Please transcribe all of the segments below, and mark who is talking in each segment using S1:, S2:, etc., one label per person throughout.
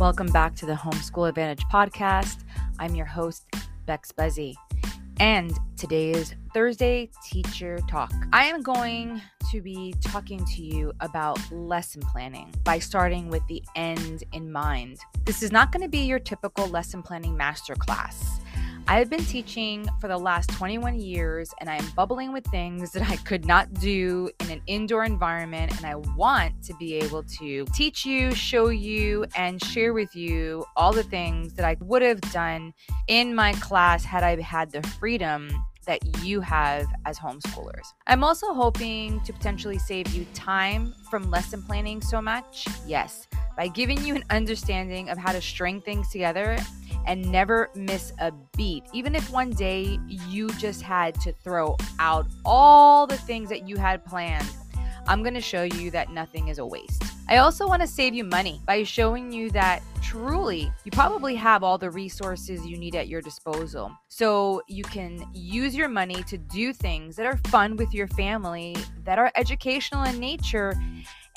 S1: Welcome back to the Homeschool Advantage podcast. I'm your host, Bex Buzzie, and today is Thursday Teacher Talk. I am going to be talking to you about lesson planning by starting with the end in mind. This is not going to be your typical lesson planning masterclass. I've been teaching for the last 21 years and I'm bubbling with things that I could not do in an indoor environment. And I want to be able to teach you, show you, and share with you all the things that I would have done in my class had I had the freedom that you have as homeschoolers. I'm also hoping to potentially save you time from lesson planning so much. Yes, by giving you an understanding of how to string things together and never miss a beat. Even if one day you just had to throw out all the things that you had planned, I'm going to show you that nothing is a waste. I also want to save you money by showing you that truly you probably have all the resources you need at your disposal. So you can use your money to do things that are fun with your family, that are educational in nature,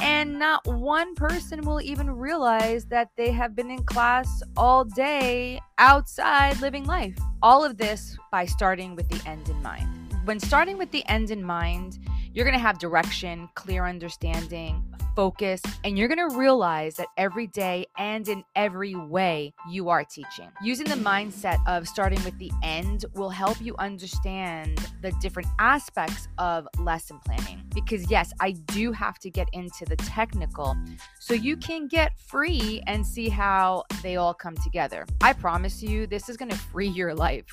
S1: and not one person will even realize that they have been in class all day outside living life. All of this by starting with the end in mind. When starting with the end in mind, you're going to have direction, clear understanding, focus, and you're going to realize that every day and in every way you are teaching. Using the mindset of starting with the end will help you understand the different aspects of lesson planning. Because, yes, I do have to get into the technical so you can get free and see how they all come together. I promise you, this is going to free your life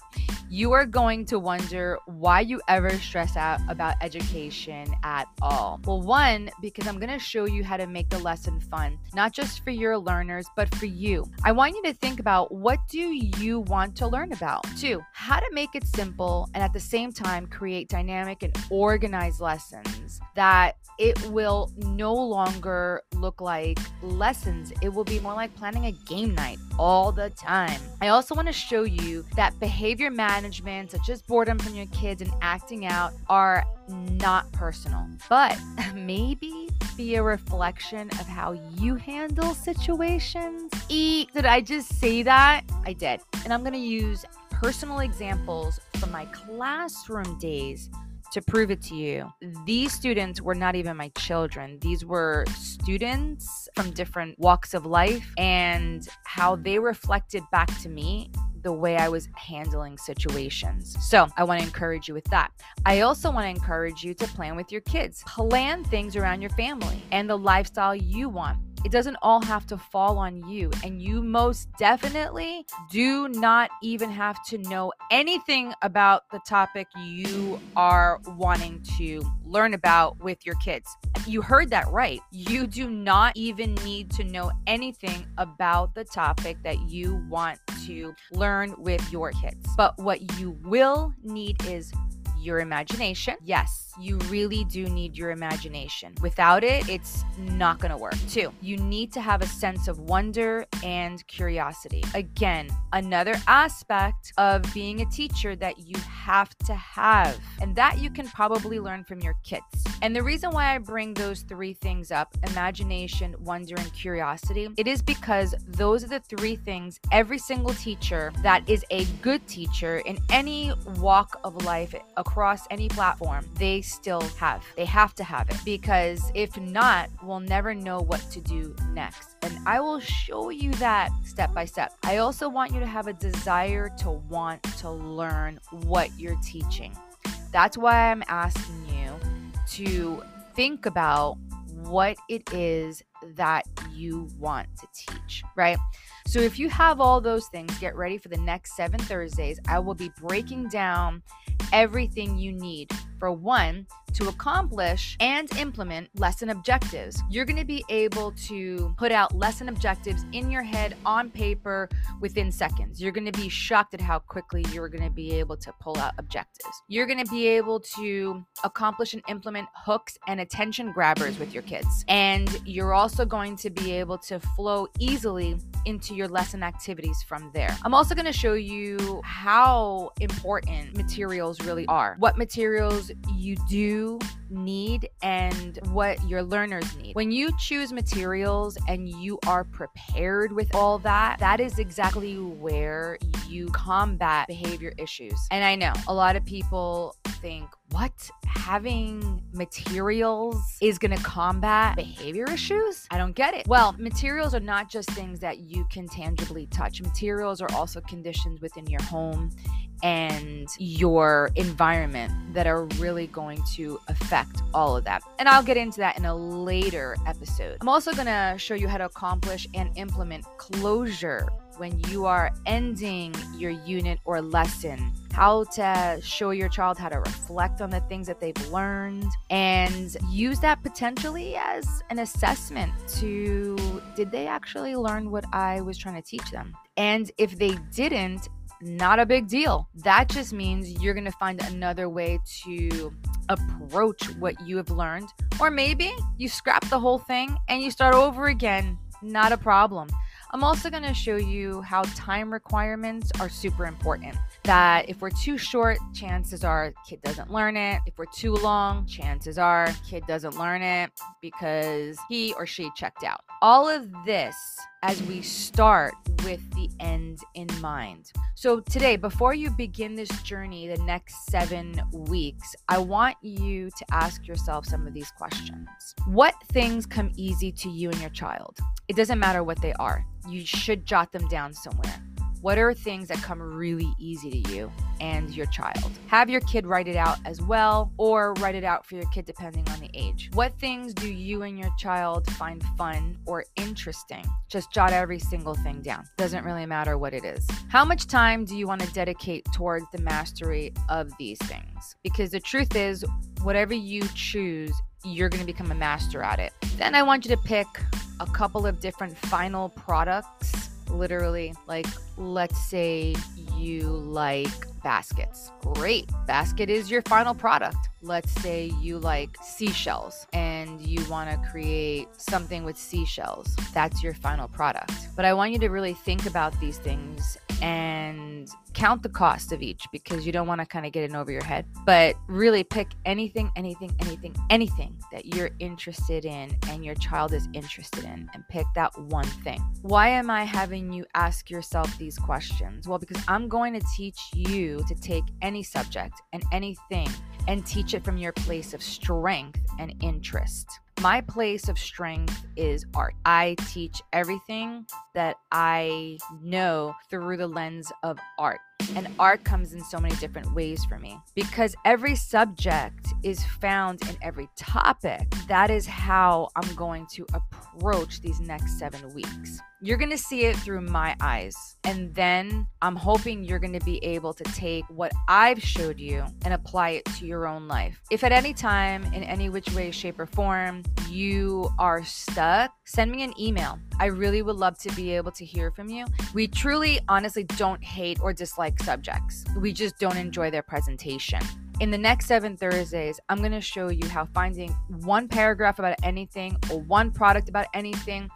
S1: you are going to wonder why you ever stress out about education at all. Well, one, because I'm going to show you how to make the lesson fun, not just for your learners, but for you. I want you to think about what do you want to learn about? Two, how to make it simple and at the same time create dynamic and organized lessons that it will no longer look like lessons. It will be more like planning a game night all the time. I also want to show you that behavior management, such as boredom from your kids and acting out, are not personal, but maybe be a reflection of how you handle situations. E, did I just say that? I did. And I'm going to use personal examples from my classroom days to prove it to you. These students were not even my children. These were students from different walks of life and how they reflected back to me the way I was handling situations. So I want to encourage you with that. I also want to encourage you to plan with your kids. Plan things around your family and the lifestyle you want. It doesn't all have to fall on you. And you most definitely do not even have to know anything about the topic you are wanting to learn about with your kids. You heard that right. You do not even need to know anything about the topic that you want to learn with your kids. But what you will need is your imagination. Yes, you really do need your imagination. Without it, it's not going to work. Two, you need to have a sense of wonder and curiosity. Again, another aspect of being a teacher that you have to have, and that you can probably learn from your kids. And the reason why I bring those three things up imagination, wonder, and curiosity it is because those are the three things every single teacher that is a good teacher in any walk of life across any platform, they still have. They have to have it because if not, we'll never know what to do next. And I will show you that step by step. I also want you to have a desire to want to learn what you're teaching. That's why I'm asking you to think about what it is that you want to teach, right? So if you have all those things, get ready for the next seven Thursdays. I will be breaking down everything you need. For one, to accomplish and implement lesson objectives. You're going to be able to put out lesson objectives in your head on paper within seconds. You're going to be shocked at how quickly you're going to be able to pull out objectives. You're going to be able to accomplish and implement hooks and attention grabbers with your kids. And you're also going to be able to flow easily into your lesson activities from there. I'm also going to show you how important materials really are. What materials you do need and what your learners need. When you choose materials and you are prepared with all that, that is exactly where you combat behavior issues. And I know a lot of people think, what? Having materials is going to combat behavior issues? I don't get it. Well, materials are not just things that you can tangibly touch, materials are also conditions within your home and your environment that are really going to affect all of that. And I'll get into that in a later episode. I'm also going to show you how to accomplish and implement closure when you are ending your unit or lesson, how to show your child how to reflect on the things that they've learned, and use that potentially as an assessment to did they actually learn what I was trying to teach them? And if they didn't, not a big deal. That just means you're going to find another way to approach what you have learned. Or maybe you scrap the whole thing and you start over again. Not a problem. I'm also going to show you how time requirements are super important. That if we're too short, chances are kid doesn't learn it. If we're too long, chances are kid doesn't learn it because he or she checked out. All of this as we start with the end in mind. So, today, before you begin this journey, the next seven weeks, I want you to ask yourself some of these questions. What things come easy to you and your child? It doesn't matter what they are, you should jot them down somewhere. What are things that come really easy to you and your child? Have your kid write it out as well, or write it out for your kid depending on the age. What things do you and your child find fun or interesting? Just jot every single thing down. Doesn't really matter what it is. How much time do you want to dedicate towards the mastery of these things? Because the truth is, whatever you choose, you're going to become a master at it. Then I want you to pick a couple of different final products literally like let's say you like baskets. Great basket is your final product. Let's say you like seashells and you want to create something with seashells. That's your final product. But i want you to really think about these things and count the cost of each because you don't want to kind of get in over your head. But really pick anything, anything, anything, anything that you're interested in and your child is interested in and pick that one thing. Why am I having you ask yourself these questions? Well, because I'm going to teach you to take any subject and anything and teach it from your place of strength and interest. My place of strength is art. I teach everything that I know through the lens of art. And art comes in so many different ways for me because every subject is found in every topic. That is how I'm going to approach these next seven weeks. You're going to see it through my eyes. And then I'm hoping you're going to be able to take what I've showed you and apply it to your own life. If at any time, in any which way, shape, or form, you are stuck, send me an email. I really would love to be able to hear from you. We truly, honestly don't hate or dislike subjects, we just don't enjoy their presentation. In the next seven Thursdays, I'm going to show you how finding one paragraph about anything or one product about anything,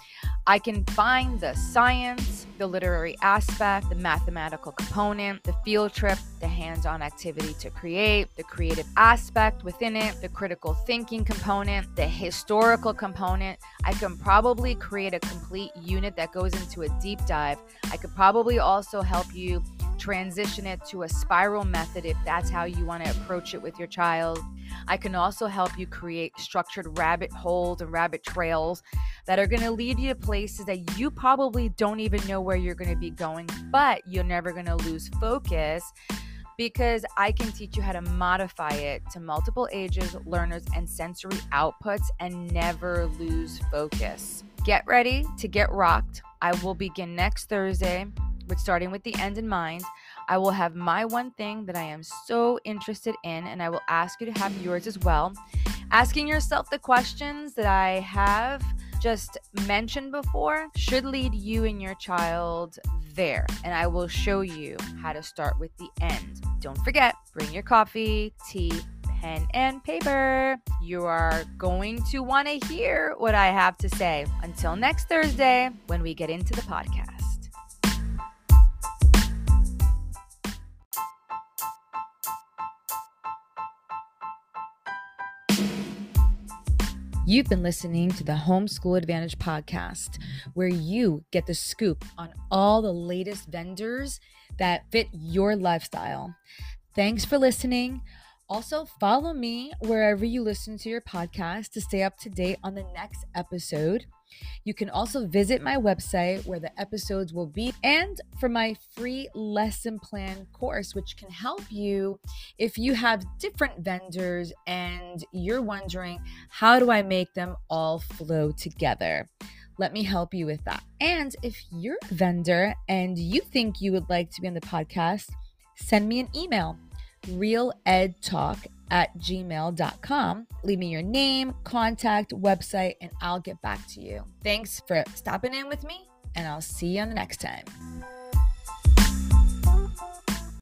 S1: I can find the science, the literary aspect, the mathematical component, the field trip, the hands on activity to create, the creative aspect within it, the critical thinking component, the historical component. I can probably create a complete unit that goes into a deep dive. I could probably also help you transition it to a spiral method if that's how you want to approach it with your child. I can also help you create structured rabbit holes and rabbit trails that are going to lead you to places that you probably don't even know where you're going to be going, but you're never going to lose focus because I can teach you how to modify it to multiple ages, learners, and sensory outputs and never lose focus. Get ready to get rocked. I will begin next Thursday with starting with the end in mind. I will have my one thing that I am so interested in, and I will ask you to have yours as well. Asking yourself the questions that I have just mentioned before should lead you and your child there. And I will show you how to start with the end. Don't forget, bring your coffee, tea, pen, and paper. You are going to want to hear what I have to say. Until next Thursday, when we get into the podcast. You've been listening to the Homeschool Advantage podcast, where you get the scoop on all the latest vendors that fit your lifestyle. Thanks for listening. Also, follow me wherever you listen to your podcast to stay up to date on the next episode. You can also visit my website where the episodes will be and for my free lesson plan course, which can help you if you have different vendors and you're wondering, how do I make them all flow together? Let me help you with that. And if you're a vendor and you think you would like to be on the podcast, send me an email realedtalk at gmail.com. Leave me your name, contact, website, and I'll get back to you. Thanks for stopping in with me, and I'll see you on the next time.